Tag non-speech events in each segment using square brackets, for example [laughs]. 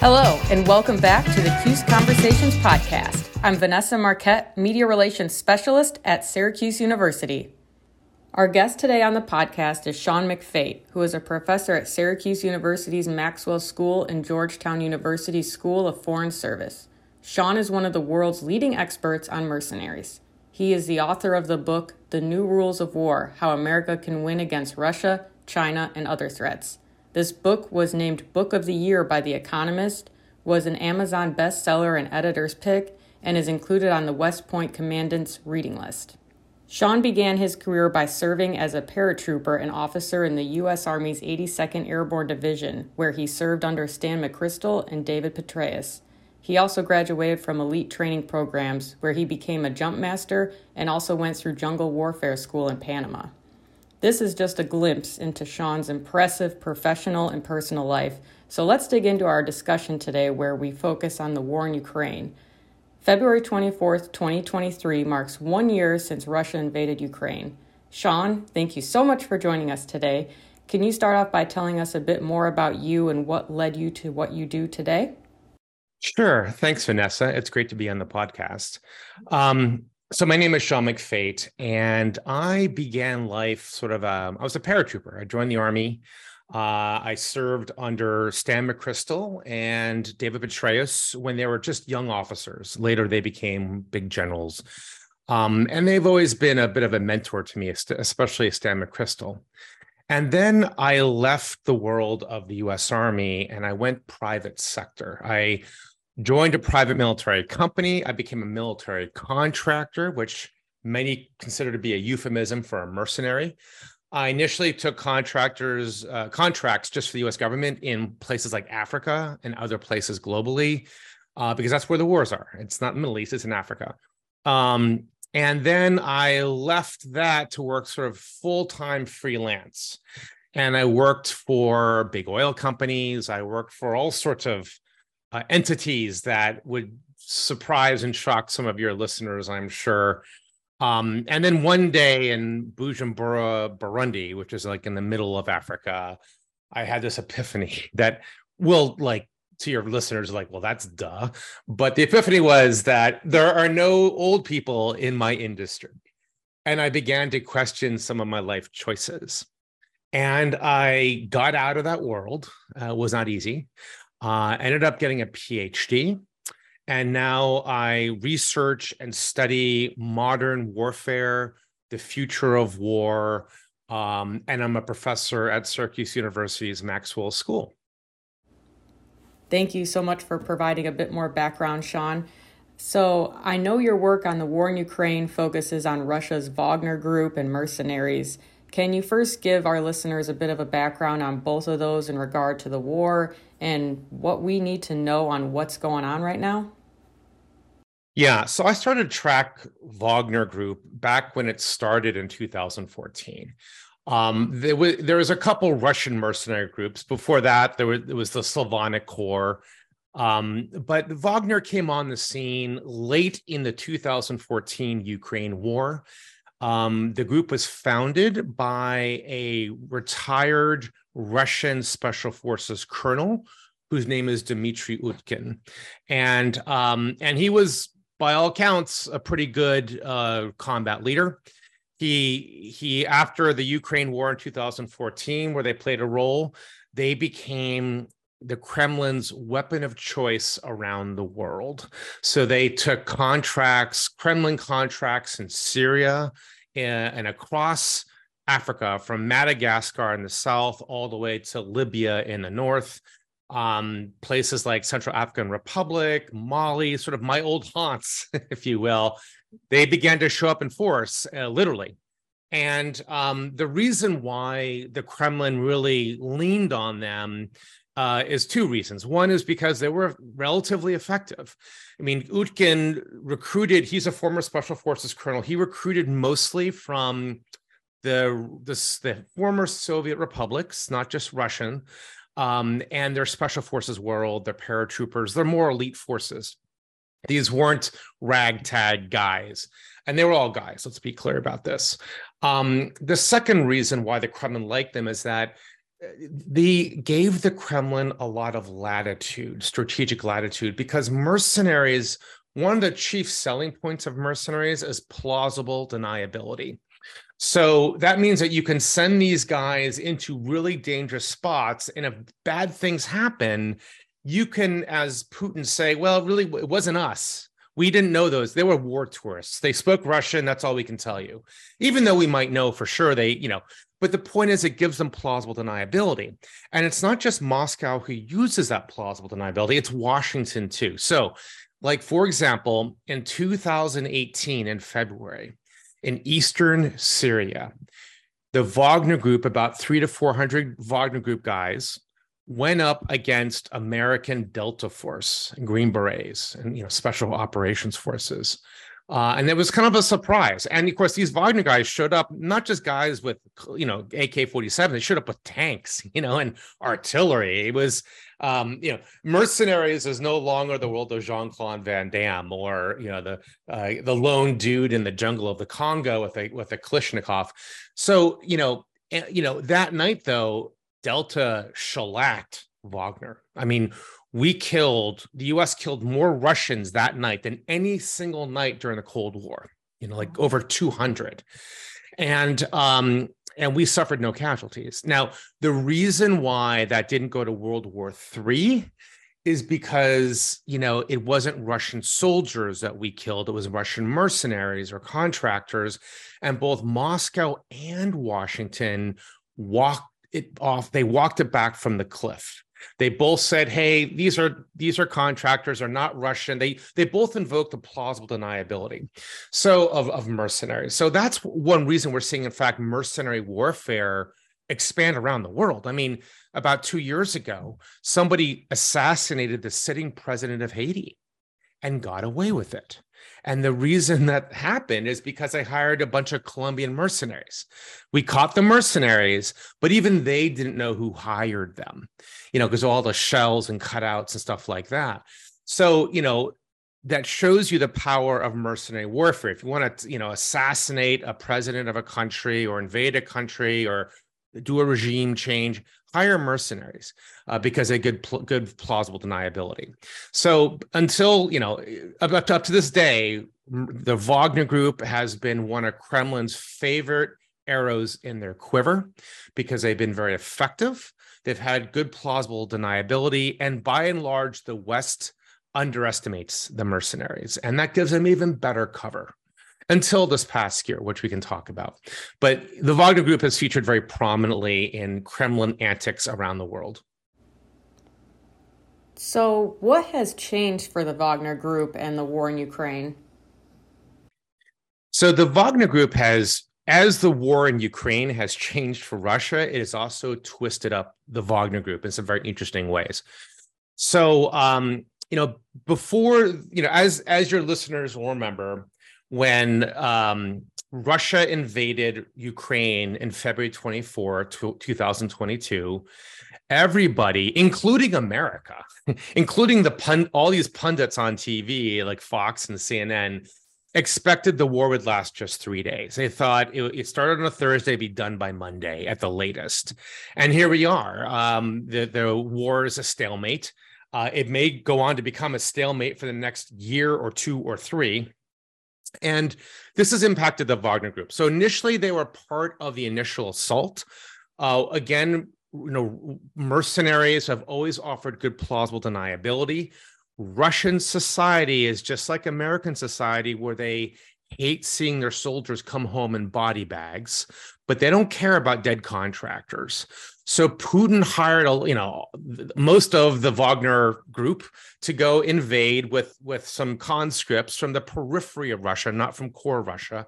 Hello, and welcome back to the CUSE Conversations podcast. I'm Vanessa Marquette, Media Relations Specialist at Syracuse University. Our guest today on the podcast is Sean McFate, who is a professor at Syracuse University's Maxwell School and Georgetown University's School of Foreign Service. Sean is one of the world's leading experts on mercenaries. He is the author of the book, The New Rules of War How America Can Win Against Russia, China, and Other Threats. This book was named Book of the Year by The Economist, was an Amazon bestseller and editor's pick, and is included on the West Point Commandant's reading list. Sean began his career by serving as a paratrooper and officer in the U.S. Army's 82nd Airborne Division, where he served under Stan McChrystal and David Petraeus. He also graduated from elite training programs, where he became a jump master and also went through jungle warfare school in Panama. This is just a glimpse into Sean's impressive professional and personal life, so let's dig into our discussion today where we focus on the war in Ukraine. February 24th, 2023 marks one year since Russia invaded Ukraine. Sean, thank you so much for joining us today. Can you start off by telling us a bit more about you and what led you to what you do today? Sure. Thanks, Vanessa. It's great to be on the podcast. Um, so my name is Sean McFate, and I began life sort of. Um, I was a paratrooper. I joined the army. Uh, I served under Stan McChrystal and David Petraeus when they were just young officers. Later, they became big generals, um, and they've always been a bit of a mentor to me, especially Stan McChrystal. And then I left the world of the U.S. Army and I went private sector. I joined a private military company. I became a military contractor, which many consider to be a euphemism for a mercenary. I initially took contractors uh, contracts just for the U.S. government in places like Africa and other places globally, uh, because that's where the wars are. It's not Middle East; it's in Africa. Um, and then I left that to work sort of full time freelance, and I worked for big oil companies. I worked for all sorts of uh, entities that would surprise and shock some of your listeners, I'm sure. Um, and then one day in Bujumbura, Burundi, which is like in the middle of Africa, I had this epiphany [laughs] that will like to your listeners like well that's duh. But the epiphany was that there are no old people in my industry. And i began to question some of my life choices. And i got out of that world uh, was not easy uh, ended up getting a PhD. And now I research and study modern warfare, the future of war. Um, and I'm a professor at Syracuse University's Maxwell School. Thank you so much for providing a bit more background, Sean. So, I know your work on the war in Ukraine focuses on Russia's Wagner Group and mercenaries. Can you first give our listeners a bit of a background on both of those in regard to the war and what we need to know on what's going on right now? Yeah, so I started track Wagner Group back when it started in 2014. Um, there was there was a couple Russian mercenary groups. Before that, there was, there was the Slavonic Corps. Um, but Wagner came on the scene late in the 2014 Ukraine war. Um, the group was founded by a retired Russian special forces colonel whose name is Dmitry Utkin, and um, and he was by all accounts a pretty good uh, combat leader. He he after the Ukraine war in 2014, where they played a role, they became the Kremlin's weapon of choice around the world. So they took contracts, Kremlin contracts in Syria and, and across Africa, from Madagascar in the south all the way to Libya in the north. Um, places like Central African Republic, Mali, sort of my old [laughs] haunts, if you will, they began to show up in force, uh, literally. And um, the reason why the Kremlin really leaned on them uh, is two reasons. One is because they were relatively effective. I mean, Utkin recruited, he's a former special forces colonel. He recruited mostly from the, the, the former Soviet republics, not just Russian, um, and their special forces world, their paratroopers, they're more elite forces. These weren't ragtag guys, and they were all guys. Let's be clear about this. Um, the second reason why the Kremlin liked them is that they gave the Kremlin a lot of latitude, strategic latitude, because mercenaries, one of the chief selling points of mercenaries is plausible deniability. So that means that you can send these guys into really dangerous spots. And if bad things happen, you can, as Putin, say, well, really, it wasn't us. We didn't know those. They were war tourists. They spoke Russian. That's all we can tell you. Even though we might know for sure they, you know, but the point is, it gives them plausible deniability. And it's not just Moscow who uses that plausible deniability, it's Washington too. So, like, for example, in 2018, in February, in eastern Syria, the Wagner group, about three to 400 Wagner group guys, went up against American Delta Force, Green Berets, and you know special operations forces. Uh, and it was kind of a surprise. And of course, these Wagner guys showed up, not just guys with, you know, AK 47, they showed up with tanks, [laughs] you know, and artillery. It was, um, you know, mercenaries is no longer the world of Jean Claude Van Damme or, you know, the uh, the lone dude in the jungle of the Congo with a with a Kalashnikov. So, you know, eh, you know, that night though, Delta shellacked Wagner. I mean, we killed the US killed more Russians that night than any single night during the Cold War, you know, like over 200. And um and we suffered no casualties. Now, the reason why that didn't go to World War III is because, you know, it wasn't Russian soldiers that we killed, it was Russian mercenaries or contractors and both Moscow and Washington walked it off they walked it back from the cliff they both said, "Hey, these are these are contractors, are not Russian." They they both invoked the plausible deniability, so of of mercenaries. So that's one reason we're seeing, in fact, mercenary warfare expand around the world. I mean, about two years ago, somebody assassinated the sitting president of Haiti and got away with it. And the reason that happened is because I hired a bunch of Colombian mercenaries. We caught the mercenaries, but even they didn't know who hired them, you know, because all the shells and cutouts and stuff like that. So, you know, that shows you the power of mercenary warfare. If you want to, you know, assassinate a president of a country or invade a country or do a regime change, hire mercenaries uh, because they good pl- good plausible deniability. So until you know up to, up to this day, the Wagner Group has been one of Kremlin's favorite arrows in their quiver because they've been very effective. They've had good plausible deniability, and by and large, the West underestimates the mercenaries, and that gives them even better cover until this past year, which we can talk about. But the Wagner Group has featured very prominently in Kremlin antics around the world. So, what has changed for the Wagner Group and the war in Ukraine? So, the Wagner Group has, as the war in Ukraine has changed for Russia, it has also twisted up the Wagner Group in some very interesting ways. So, um, you know, before, you know, as as your listeners will remember, when um, Russia invaded Ukraine in February 24, 2022, everybody, including America, [laughs] including the pun- all these pundits on TV like Fox and CNN, expected the war would last just three days. They thought it, it, started on a Thursday, be done by Monday at the latest. And here we are. Um, the, the war is a stalemate. Uh, it may go on to become a stalemate for the next year or two or three. And this has impacted the Wagner group. So initially, they were part of the initial assault. Uh, again, you know, mercenaries have always offered good plausible deniability. Russian society is just like American society, where they hate seeing their soldiers come home in body bags, but they don't care about dead contractors. So Putin hired, a you know, most of the Wagner group to go invade with with some conscripts from the periphery of Russia, not from core Russia.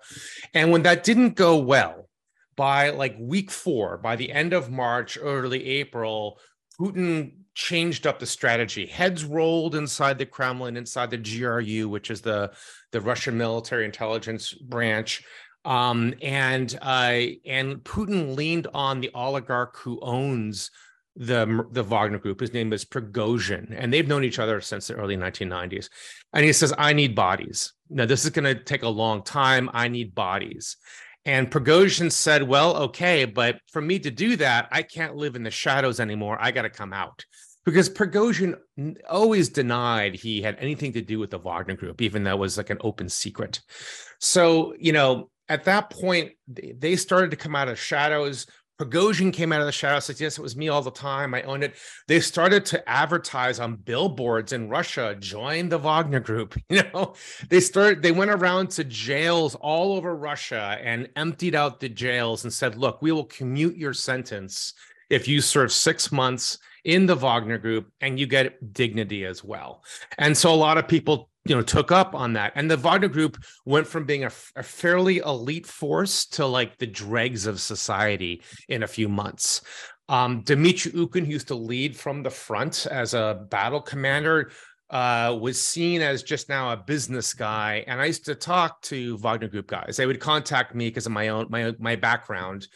And when that didn't go well, by like week four, by the end of March, early April, Putin changed up the strategy. Heads rolled inside the Kremlin, inside the GRU, which is the the Russian military intelligence branch um, and uh, and Putin leaned on the oligarch who owns the the Wagner Group. His name is Prigozhin, and they've known each other since the early 1990s. And he says, "I need bodies. Now this is going to take a long time. I need bodies." And Prigozhin said, Well, okay, but for me to do that, I can't live in the shadows anymore. I got to come out. Because Prigozhin always denied he had anything to do with the Wagner Group, even though it was like an open secret. So, you know, at that point, they started to come out of shadows. Prigozhin came out of the shadows, said, Yes, it was me all the time. I owned it. They started to advertise on billboards in Russia, join the Wagner group. [laughs] You know, they started, they went around to jails all over Russia and emptied out the jails and said, Look, we will commute your sentence if you serve six months in the Wagner group and you get dignity as well. And so a lot of people you know took up on that and the wagner group went from being a, a, fairly elite force to like the dregs of society in a few months um, Dmitry Utkin, who used to lead from the front as a battle commander, uh, was seen as just now a business guy. And I used to talk to Wagner Group guys. They would contact me because of my own my my background.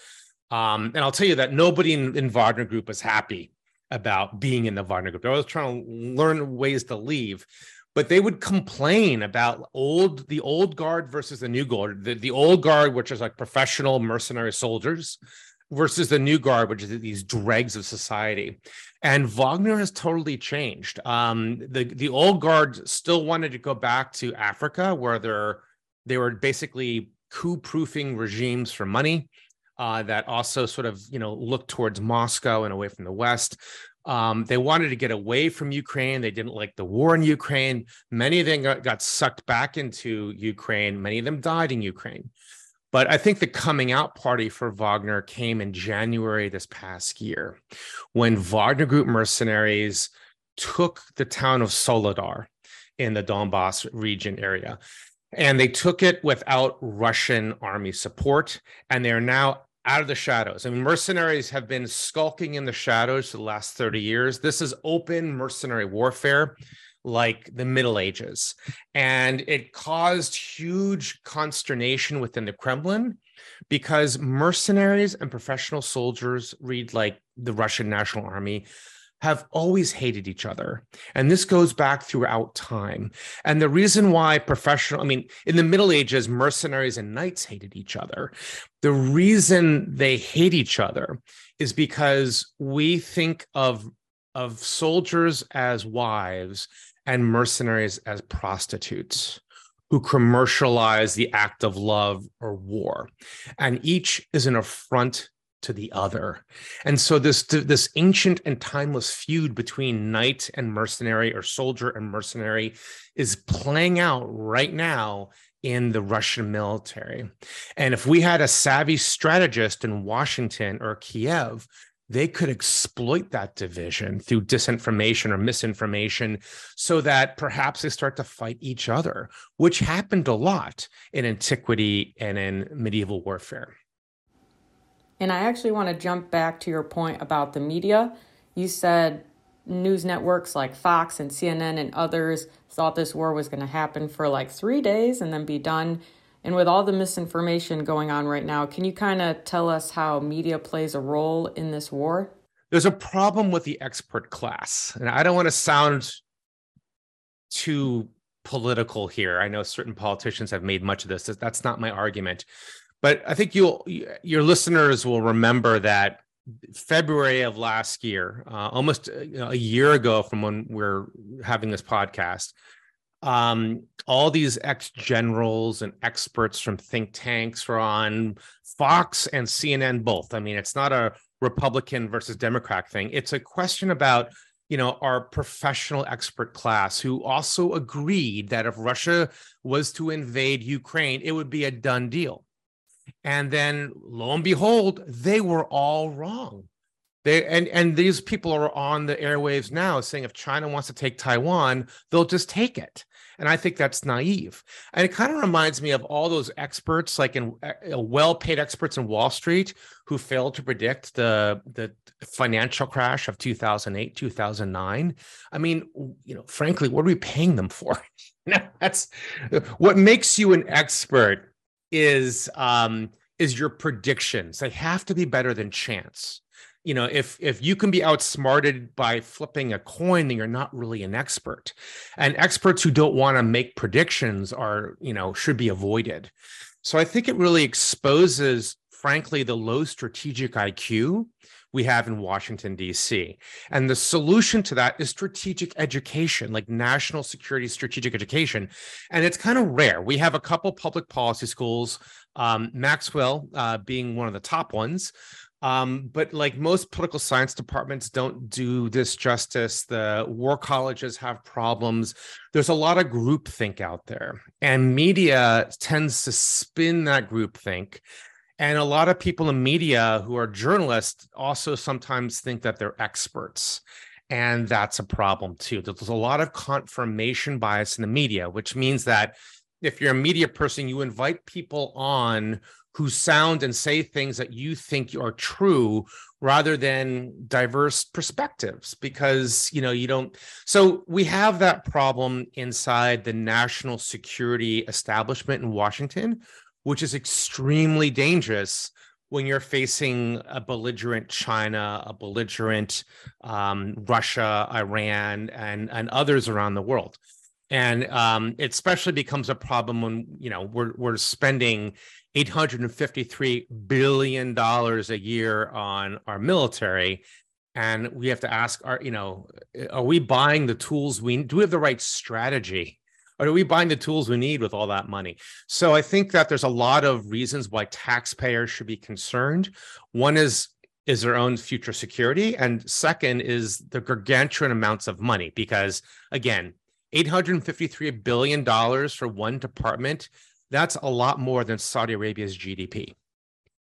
Um, and I'll tell you that nobody in, in Wagner Group was happy about being in the Wagner Group. I was trying to learn ways to leave but they would complain about old the old guard versus the new guard the, the old guard which is like professional mercenary soldiers versus the new guard which is these dregs of society. And wagner has totally changed. Um, the the old guard still wanted to go back to africa where they're they were basically coup proofing regimes for money uh, that also sort of you know looked towards moscow and away from the west um, they wanted to get away from Ukraine. They didn't like the war in Ukraine. Many of them got, got sucked back into Ukraine. Many of them died in Ukraine. But I think the coming out party for Wagner came in January this past year when Wagner Group mercenaries took the town of Soledar in the Donbass region area. And they took it without Russian army support. And they are now out of the shadows. I mean, mercenaries have been skulking in the shadows for the last 30 years. This is open mercenary warfare like the Middle Ages. And it caused huge consternation within the Kremlin because mercenaries and professional soldiers read like the Russian National Army have always hated each other. And this goes back throughout time. And the reason why professional, I mean, in the Middle Ages, mercenaries and knights hated each other. The reason they hate each other is because we think of, of soldiers as wives and mercenaries as prostitutes who commercialize the act of love or war. And each is an affront to the other. And so this this ancient and timeless feud between knight and mercenary or soldier and mercenary is playing out right now in the Russian military. And if we had a savvy strategist in Washington or Kiev, they could exploit that division through disinformation or misinformation so that perhaps they start to fight each other, which happened a lot in antiquity and in medieval warfare. And I actually want to jump back to your point about the media. You said news networks like Fox and CNN and others thought this war was going to happen for like three days and then be done. And with all the misinformation going on right now, can you kind of tell us how media plays a role in this war? There's a problem with the expert class. And I don't want to sound too political here. I know certain politicians have made much of this. That's not my argument. But I think you'll your listeners will remember that February of last year, uh, almost a, a year ago from when we're having this podcast, um, all these ex generals and experts from think tanks were on Fox and CNN both. I mean, it's not a Republican versus Democrat thing. It's a question about you know our professional expert class who also agreed that if Russia was to invade Ukraine, it would be a done deal. And then lo and behold, they were all wrong. They and and these people are on the airwaves now saying if China wants to take Taiwan, they'll just take it. And I think that's naive. And it kind of reminds me of all those experts, like in uh, well-paid experts in Wall Street, who failed to predict the the financial crash of 2008, 2009. I mean, you know, frankly, what are we paying them for? [laughs] that's what makes you an expert is um, is your predictions. They have to be better than chance. You know, if if you can be outsmarted by flipping a coin, then you're not really an expert. And experts who don't want to make predictions are, you know, should be avoided. So I think it really exposes, frankly, the low strategic IQ we have in Washington, D.C. And the solution to that is strategic education, like national security strategic education. And it's kind of rare. We have a couple public policy schools, um, Maxwell uh, being one of the top ones. Um, but like most political science departments don't do this justice. The war colleges have problems. There's a lot of groupthink out there, and media tends to spin that groupthink and a lot of people in media who are journalists also sometimes think that they're experts. And that's a problem too. There's a lot of confirmation bias in the media, which means that if you're a media person, you invite people on who sound and say things that you think are true rather than diverse perspectives because you know you don't so we have that problem inside the national security establishment in Washington which is extremely dangerous when you're facing a belligerent China, a belligerent um, Russia, Iran, and and others around the world. And um, it especially becomes a problem when you know we're we're spending 853 billion dollars a year on our military, and we have to ask: Are you know, are we buying the tools we do? We have the right strategy or are we buying the tools we need with all that money? So I think that there's a lot of reasons why taxpayers should be concerned. One is is their own future security, and second is the gargantuan amounts of money. Because again, 853 billion dollars for one department, that's a lot more than Saudi Arabia's GDP.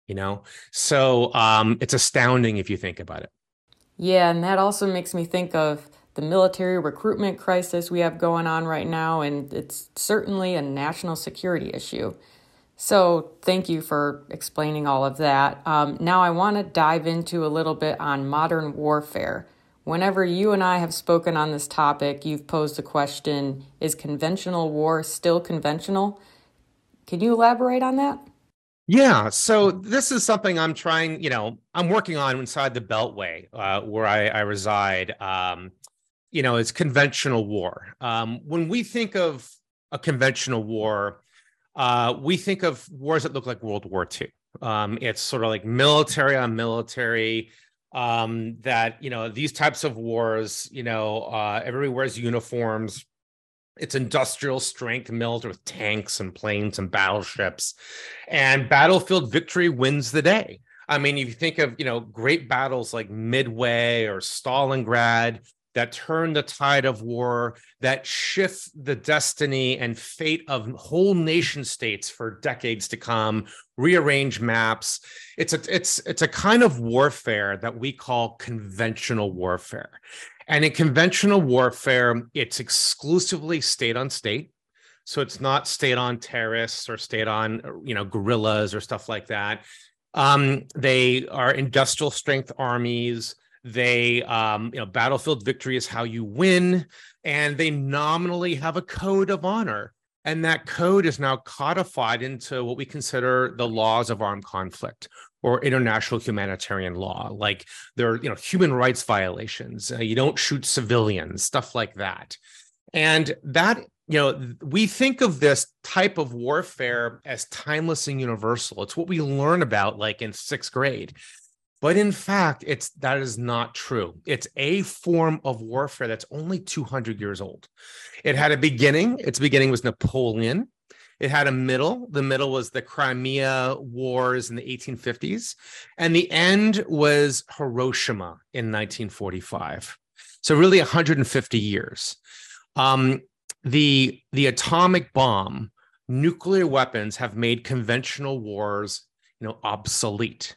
You know, so um, it's astounding if you think about it. Yeah, and that also makes me think of the military recruitment crisis we have going on right now, and it's certainly a national security issue. So, thank you for explaining all of that. Um, now, I want to dive into a little bit on modern warfare. Whenever you and I have spoken on this topic, you've posed the question Is conventional war still conventional? Can you elaborate on that? Yeah, so this is something I'm trying, you know, I'm working on inside the Beltway uh, where I, I reside. Um, you know, it's conventional war. Um, when we think of a conventional war, uh, we think of wars that look like World War II. Um, it's sort of like military on military. Um, that you know these types of wars, you know, uh, everybody wears uniforms. It's industrial strength military with tanks and planes and battleships, and battlefield victory wins the day. I mean, if you think of you know great battles like Midway or Stalingrad, that turn the tide of war, that shift the destiny and fate of whole nation states for decades to come, rearrange maps. It's a it's it's a kind of warfare that we call conventional warfare. And in conventional warfare, it's exclusively state on state. So it's not state on terrorists or state on you know guerrillas or stuff like that. Um, they are industrial strength armies they, um, you know, battlefield victory is how you win, and they nominally have a code of honor. And that code is now codified into what we consider the laws of armed conflict or international humanitarian law. Like there are, you know, human rights violations. Uh, you don't shoot civilians, stuff like that. And that, you know, we think of this type of warfare as timeless and universal. It's what we learn about like in sixth grade. But in fact, it's that is not true. It's a form of warfare that's only 200 years old. It had a beginning. Its beginning was Napoleon. It had a middle. The middle was the Crimea Wars in the 1850s, and the end was Hiroshima in 1945. So really 150 years. Um, the the atomic bomb, nuclear weapons have made conventional wars you know obsolete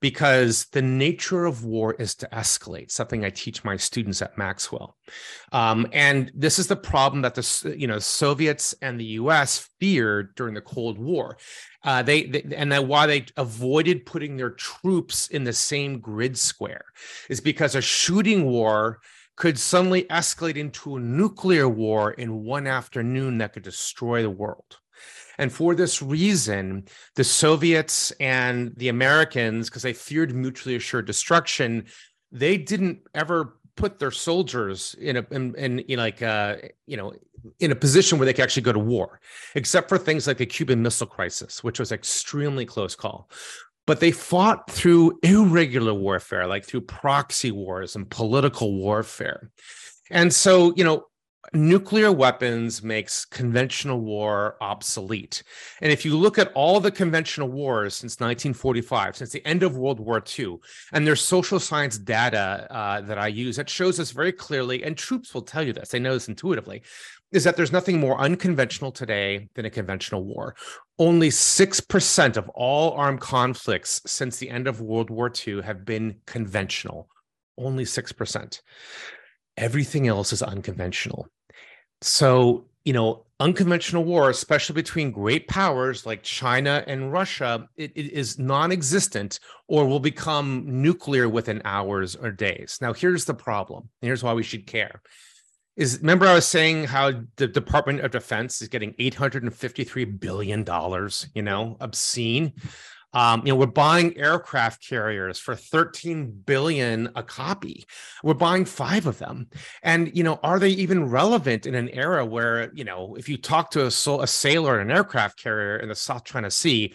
because the nature of war is to escalate something i teach my students at maxwell. Um, and this is the problem that the you know soviets and the us feared during the cold war. Uh, they, they and why they avoided putting their troops in the same grid square is because a shooting war could suddenly escalate into a nuclear war in one afternoon that could destroy the world and for this reason, the Soviets and the Americans, because they feared mutually assured destruction, they didn't ever put their soldiers in a in, in, in like uh you know in a position where they could actually go to war, except for things like the Cuban Missile Crisis, which was extremely close call. But they fought through irregular warfare, like through proxy wars and political warfare. And so, you know, nuclear weapons makes conventional war obsolete. And if you look at all the conventional wars since 1945, since the end of World War II, and there's social science data uh, that I use that shows us very clearly, and troops will tell you this, they know this intuitively, is that there's nothing more unconventional today than a conventional war. Only 6% of all armed conflicts since the end of World War II have been conventional. Only 6%. Everything else is unconventional. So, you know, unconventional war, especially between great powers like China and Russia, it, it is non existent or will become nuclear within hours or days. Now, here's the problem. Here's why we should care. Is remember I was saying how the Department of Defense is getting 853 billion dollars, you know, obscene. Um, you know, we're buying aircraft carriers for 13 billion a copy. We're buying five of them. And, you know, are they even relevant in an era where, you know, if you talk to a, a sailor in an aircraft carrier in the South China Sea,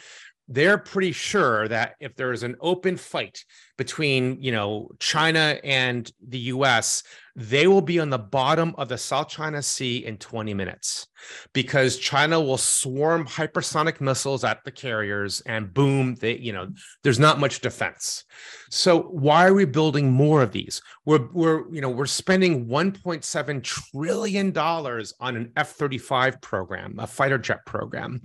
they're pretty sure that if there is an open fight between you know China and the US they will be on the bottom of the South China Sea in 20 minutes because China will swarm hypersonic missiles at the carriers and boom, they, you know, there's not much defense. So why are we building more of these? We're, we're, you know, we're spending 1.7 trillion dollars on an F-35 program, a fighter jet program.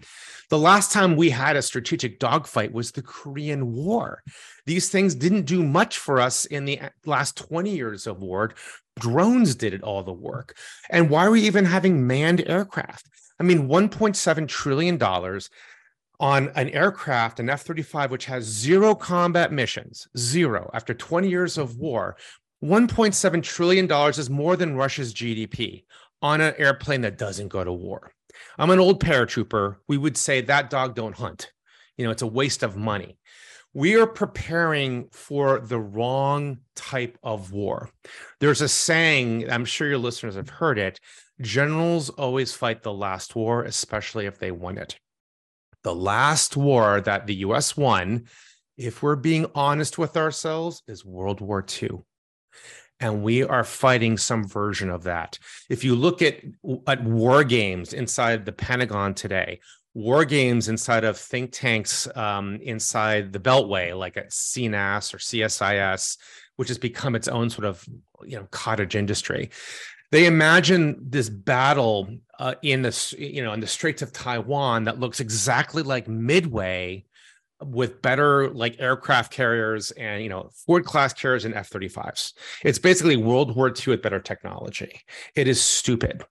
The last time we had a strategic dogfight was the Korean War. These things didn't do much for us in the last 20 years of war drones did it all the work. And why are we even having manned aircraft? I mean, $1.7 trillion on an aircraft, an F 35, which has zero combat missions, zero, after 20 years of war. $1.7 trillion is more than Russia's GDP on an airplane that doesn't go to war. I'm an old paratrooper. We would say that dog don't hunt. You know, it's a waste of money we are preparing for the wrong type of war. There's a saying, I'm sure your listeners have heard it generals always fight the last war, especially if they won it. The last war that the US won, if we're being honest with ourselves, is World War II. And we are fighting some version of that. If you look at, at war games inside the Pentagon today, war games inside of think tanks um, inside the Beltway, like at CNAS or CSIS, which has become its own sort of you know cottage industry. They imagine this battle uh, in the you know in the Straits of Taiwan that looks exactly like Midway with better like aircraft carriers and you know Ford class carriers and F-35s. It's basically World War II with better technology. It is stupid.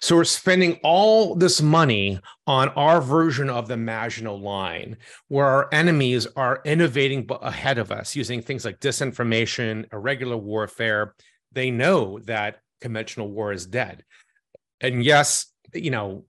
So we're spending all this money on our version of the Maginot Line, where our enemies are innovating ahead of us using things like disinformation, irregular warfare. They know that conventional war is dead. And yes, you know,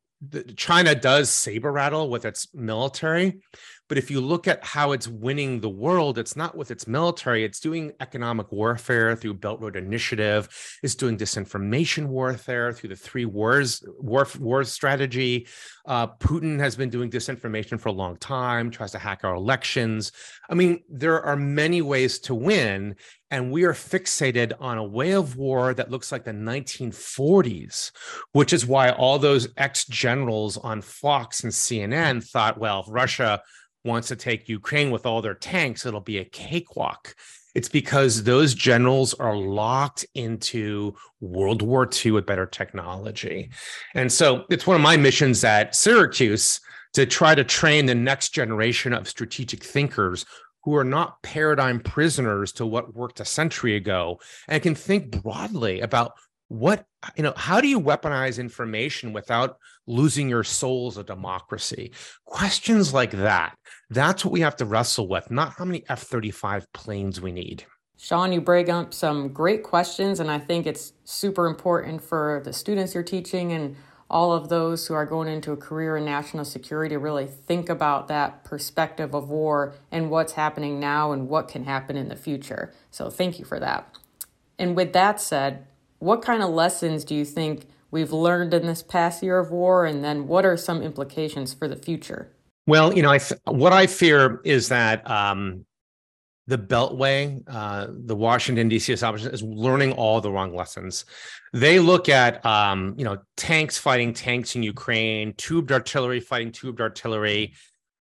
China does saber rattle with its military, but if you look at how it's winning the world, it's not with its military. It's doing economic warfare through Belt Road Initiative. It's doing disinformation warfare through the three wars war, war strategy. Uh, Putin has been doing disinformation for a long time, tries to hack our elections. I mean, there are many ways to win, and we are fixated on a way of war that looks like the 1940s, which is why all those ex generals on Fox and CNN thought, well, if Russia wants to take Ukraine with all their tanks, it'll be a cakewalk. It's because those generals are locked into World War II with better technology. And so it's one of my missions at Syracuse to try to train the next generation of strategic thinkers who are not paradigm prisoners to what worked a century ago and can think broadly about what you know how do you weaponize information without losing your soul as a democracy? Questions like that. That's what we have to wrestle with not how many f-35 planes we need. Sean you bring up some great questions and i think it's super important for the students you're teaching and all of those who are going into a career in national security really think about that perspective of war and what's happening now and what can happen in the future so thank you for that And with that said, what kind of lessons do you think we've learned in this past year of war? And then what are some implications for the future? Well, you know, I th- what I fear is that um, the Beltway, uh, the Washington D.C. establishment is learning all the wrong lessons. They look at, um, you know, tanks fighting tanks in Ukraine, tubed artillery fighting tubed artillery,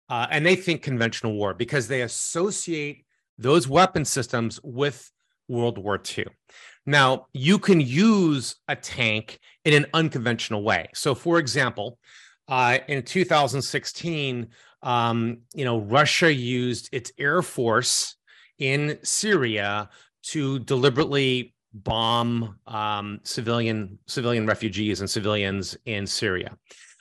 uh, and they think conventional war because they associate those weapon systems with World War II. Now, you can use a tank in an unconventional way. So, for example, uh, in 2016, um, you know, Russia used its air force in Syria to deliberately bomb um, civilian civilian refugees and civilians in Syria.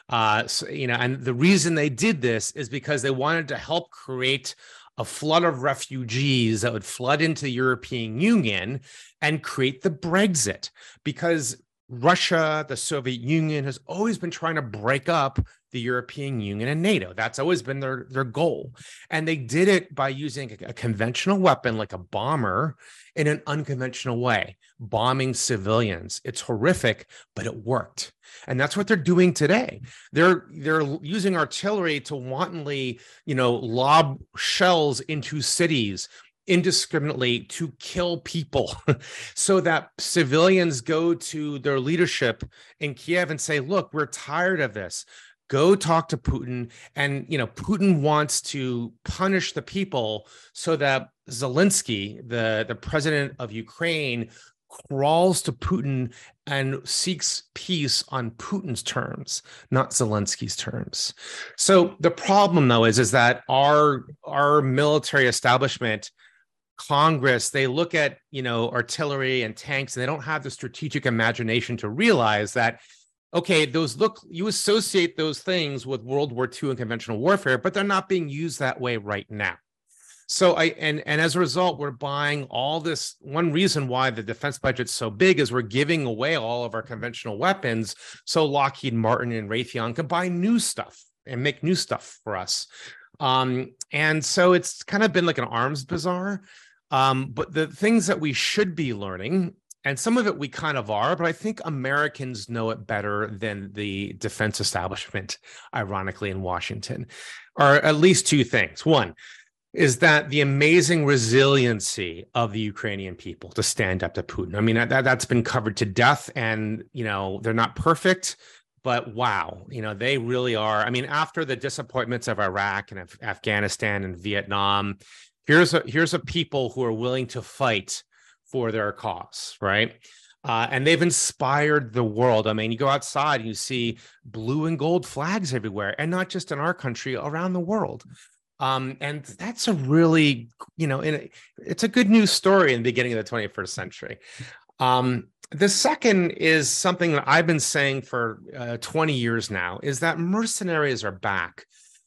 Uh, so, you know, and the reason they did this is because they wanted to help create a flood of refugees that would flood into the European Union and create the Brexit because Russia, the Soviet Union has always been trying to break up the European Union and NATO. That's always been their, their goal. And they did it by using a, conventional weapon like a bomber in an unconventional way, bombing civilians. It's horrific, but it worked. And that's what they're doing today. They're they're using artillery to wantonly, you know, lob shells into cities indiscriminately to kill people [laughs] so that civilians go to their leadership in Kiev and say, look, we're tired of this. Go talk to Putin. And, you know, Putin wants to punish the people so that Zelensky, the, the president of Ukraine, crawls to Putin and seeks peace on Putin's terms, not Zelensky's terms. So the problem though is, is that our our military establishment Congress, they look at, you know, artillery and tanks and they don't have the strategic imagination to realize that okay, those look you associate those things with World War II and conventional warfare, but they're not being used that way right now. So I and and as a result, we're buying all this. One reason why the defense budget's so big is we're giving away all of our conventional weapons, so Lockheed Martin and Raytheon can buy new stuff and make new stuff for us. Um, and so it's kind of been like an arms bazaar. Um, but the things that we should be learning, and some of it we kind of are, but I think Americans know it better than the defense establishment, ironically, in Washington, are at least two things. One, is that the amazing resiliency of the Ukrainian people to stand up to Putin. I mean, that, that's been covered to death, and you know they're not perfect, but wow, you know they really are. I mean, after the disappointments of Iraq and Af- Afghanistan and Vietnam, here's a here's a people who are willing to fight for their cause right uh, and they've inspired the world. I mean, you go outside and you see blue and gold flags everywhere, and not just in our country, around the world. Um, and that's a really, you know, a, it's a good news story in the beginning of the 21st century. Um, the second is something that I've been saying for uh, 20 years now: is that mercenaries are back.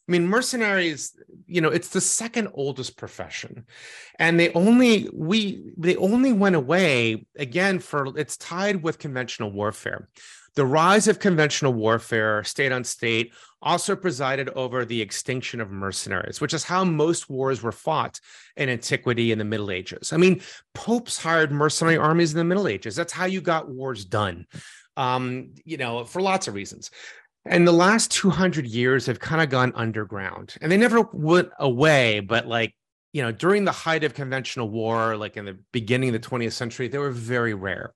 I mean, mercenaries, you know, it's the second oldest profession. And they only we they only went away again for it's tied with conventional warfare. The rise of conventional warfare, state on state, also presided over the extinction of mercenaries, which is how most wars were fought in antiquity in the Middle Ages. I mean, popes hired mercenary armies in the Middle Ages. That's how you got wars done. Um, you know, for lots of reasons. And the last 200 years have kind of gone underground and they never went away. But like, you know, during the height of conventional war, like in the beginning of the 20th century, they were very rare.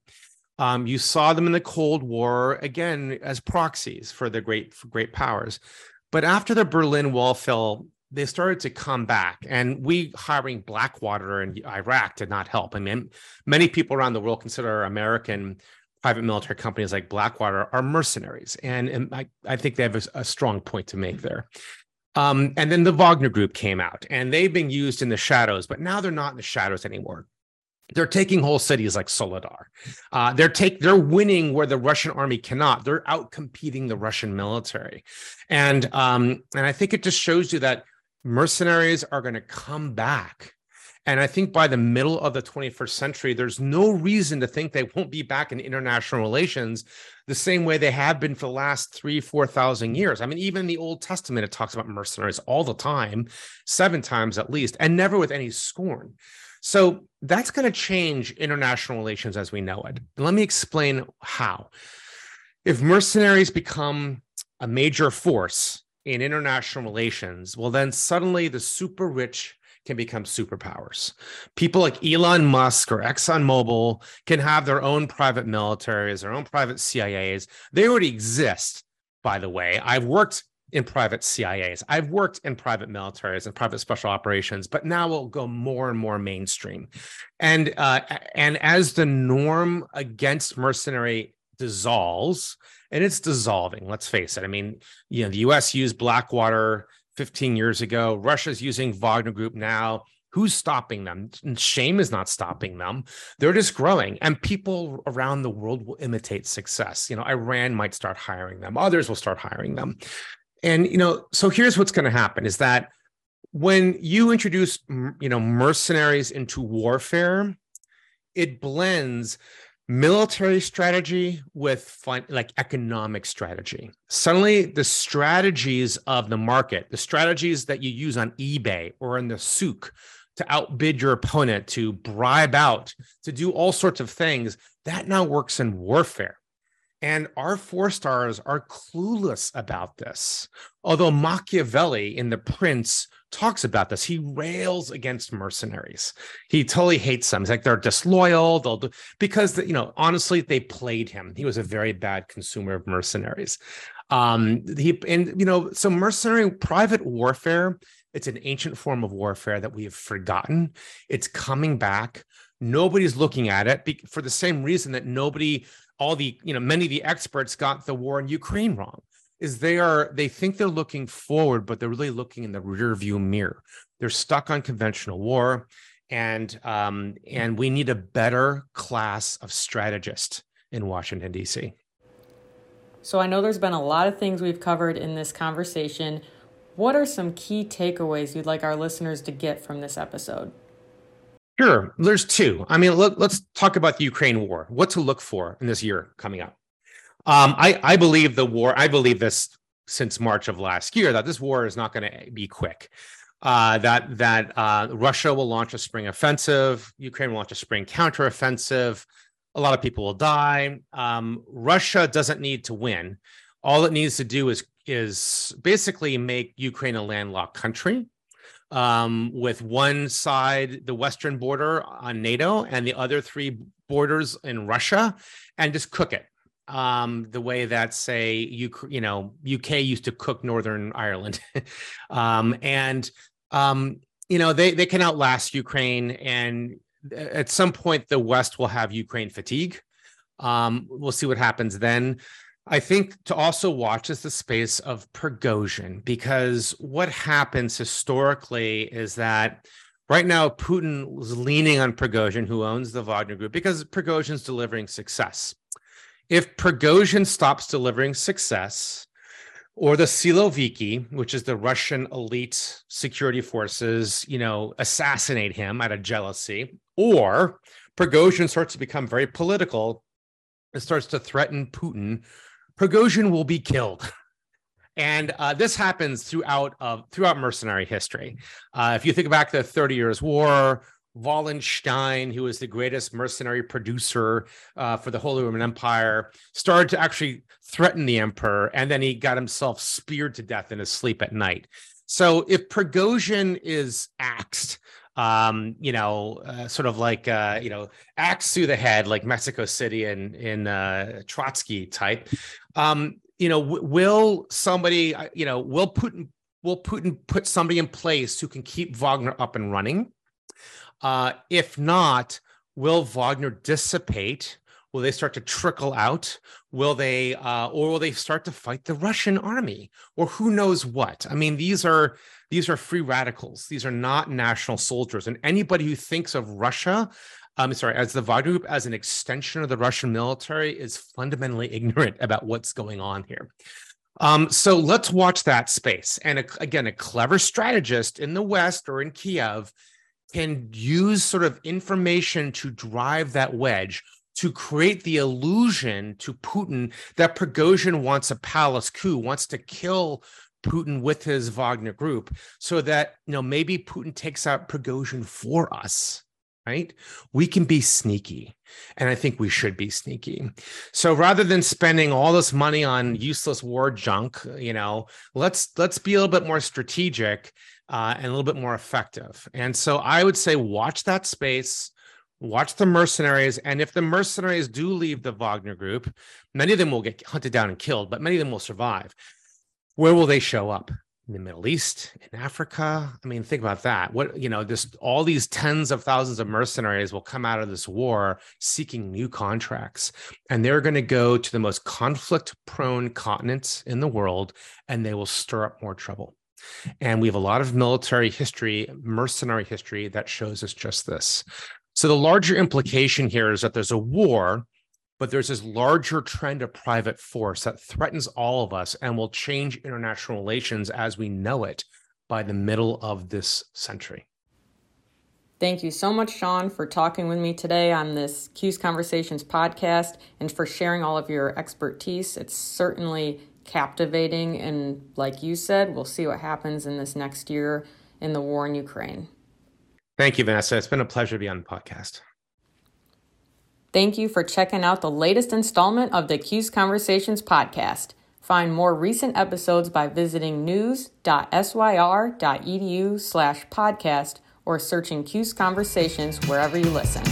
Um, you saw them in the Cold War again as proxies for the great for great powers. But after the Berlin Wall fell, they started to come back. And we hiring Blackwater in Iraq did not help. I mean, many people around the world consider American private military companies like Blackwater are mercenaries. And, and I, I think they have a, a strong point to make there. Um, and then the Wagner group came out and they've been used in the shadows, but now they're not in the shadows anymore. They're taking whole cities like Soledar. Uh, they're take they're winning where the Russian army cannot. They're out competing the Russian military, and um, and I think it just shows you that mercenaries are going to come back and I think by the middle of the 21st century, there's no reason to think they won't be back in international relations the same way they have been for the last three, 4,000 years. I mean, even in the Old Testament, it talks about mercenaries all the time, seven times at least, and never with any scorn. So that's going to change international relations as we know it. let me explain how. If mercenaries become a major force in international relations, well, then suddenly the super rich can become superpowers. People like Elon Musk or ExxonMobil can have their own private militaries, their own private CIAs. They already exist, by the way. I've worked in private CIAs. I've worked in private militaries and private special operations, but now we'll go more and more mainstream. And uh, and as the norm against mercenary dissolves, and it's dissolving. Let's face it. I mean, you know, the U.S. used Blackwater 15 years ago. Russia's using Wagner Group now. Who's stopping them? Shame is not stopping them. They're just growing, and people around the world will imitate success. You know, Iran might start hiring them. Others will start hiring them. And you know, so here's what's going to happen: is that when you introduce, you know, mercenaries into warfare, it blends military strategy with fun, like economic strategy. Suddenly, the strategies of the market, the strategies that you use on eBay or in the souk to outbid your opponent, to bribe out, to do all sorts of things, that now works in warfare. And our four stars are clueless about this. Although Machiavelli in The Prince talks about this. He rails against mercenaries. He totally hates them. He's like they're disloyal. They'll do, because you know honestly they played him. He was a very bad consumer of mercenaries. Um, he and you know so mercenary private warfare. It's an ancient form of warfare that we have forgotten. It's coming back. Nobody's looking at it for the same reason that nobody, all the you know many of the experts got the war in Ukraine wrong is they are they think they're looking forward, but they're really looking in the rear view mirror. They're stuck on conventional war, and um, and we need a better class of strategist in Washington D.C. So I know there's been a lot of things we've covered in this conversation. What are some key takeaways you'd like our listeners to get from this episode? Sure. There's two. I mean, let, us talk about the Ukraine war. What to look for in this year coming up. Um, I, I believe the war, I believe this since March of last year, that this war is not going to be quick. Uh, that that uh, Russia will launch a spring offensive, Ukraine will launch a spring counteroffensive. A lot of people will die. Um, Russia doesn't need to win. All it needs to do is is basically make Ukraine a landlocked country, um, with one side the western border on NATO and the other three borders in Russia, and just cook it um, the way that say you you know UK used to cook Northern Ireland, [laughs] um, and um, you know they they can outlast Ukraine, and at some point the West will have Ukraine fatigue. Um, we'll see what happens then. I think to also watch is the space of Prigozhin, because what happens historically is that right now Putin is leaning on Prigozhin, who owns the Wagner Group, because Prigozhin's delivering success. If Prigozhin stops delivering success, or the Siloviki, which is the Russian elite security forces, you know, assassinate him out of jealousy, or Prigozhin starts to become very political and starts to threaten Putin, Prigozhin will be killed. And uh, this happens throughout uh, throughout mercenary history. Uh, if you think back to the Thirty Years' War, Wallenstein, who was the greatest mercenary producer uh, for the Holy Roman Empire, started to actually threaten the emperor, and then he got himself speared to death in his sleep at night. So if Prigozhin is axed, um, you know, uh, sort of like uh, you know, axe through the head, like Mexico City and in uh, Trotsky type. Um, you know, w- will somebody, uh, you know, will Putin will Putin put somebody in place who can keep Wagner up and running? Uh, if not, will Wagner dissipate? Will they start to trickle out? Will they, uh, or will they start to fight the Russian army, or who knows what? I mean, these are these are free radicals. These are not national soldiers, and anybody who thinks of Russia, I'm sorry, as the Wagner Group as an extension of the Russian military is fundamentally ignorant about what's going on here. Um, so let's watch that space. And a, again, a clever strategist in the West or in Kiev can use sort of information to drive that wedge to create the illusion to Putin that Prigozhin wants a palace coup, wants to kill Putin with his Wagner group, so that you know maybe Putin takes out Prigozhin for us. right? We can be sneaky. And I think we should be sneaky. So rather than spending all this money on useless war junk, you know, let's let's be a little bit more strategic uh, and a little bit more effective. And so I would say watch that space, watch the mercenaries. And if the mercenaries do leave the Wagner group, many of them will get hunted down and killed, but many of them will survive. Where will they show up? In the Middle East, in Africa. I mean, think about that. What, you know, this all these tens of thousands of mercenaries will come out of this war seeking new contracts. And they're going to go to the most conflict prone continents in the world and they will stir up more trouble. And we have a lot of military history, mercenary history that shows us just this. So the larger implication here is that there's a war, but there's this larger trend of private force that threatens all of us and will change international relations as we know it by the middle of this century. Thank you so much, Sean, for talking with me today on this 'Cuse Conversations podcast and for sharing all of your expertise. It's certainly captivating. And like you said, we'll see what happens in this next year in the war in Ukraine. Thank you, Vanessa. It's been a pleasure to be on the podcast. Thank you for checking out the latest installment of the 'Cuse Conversations podcast. Find more recent episodes by visiting news.syr.edu slash podcast or searching 'Cuse Conversations wherever you listen.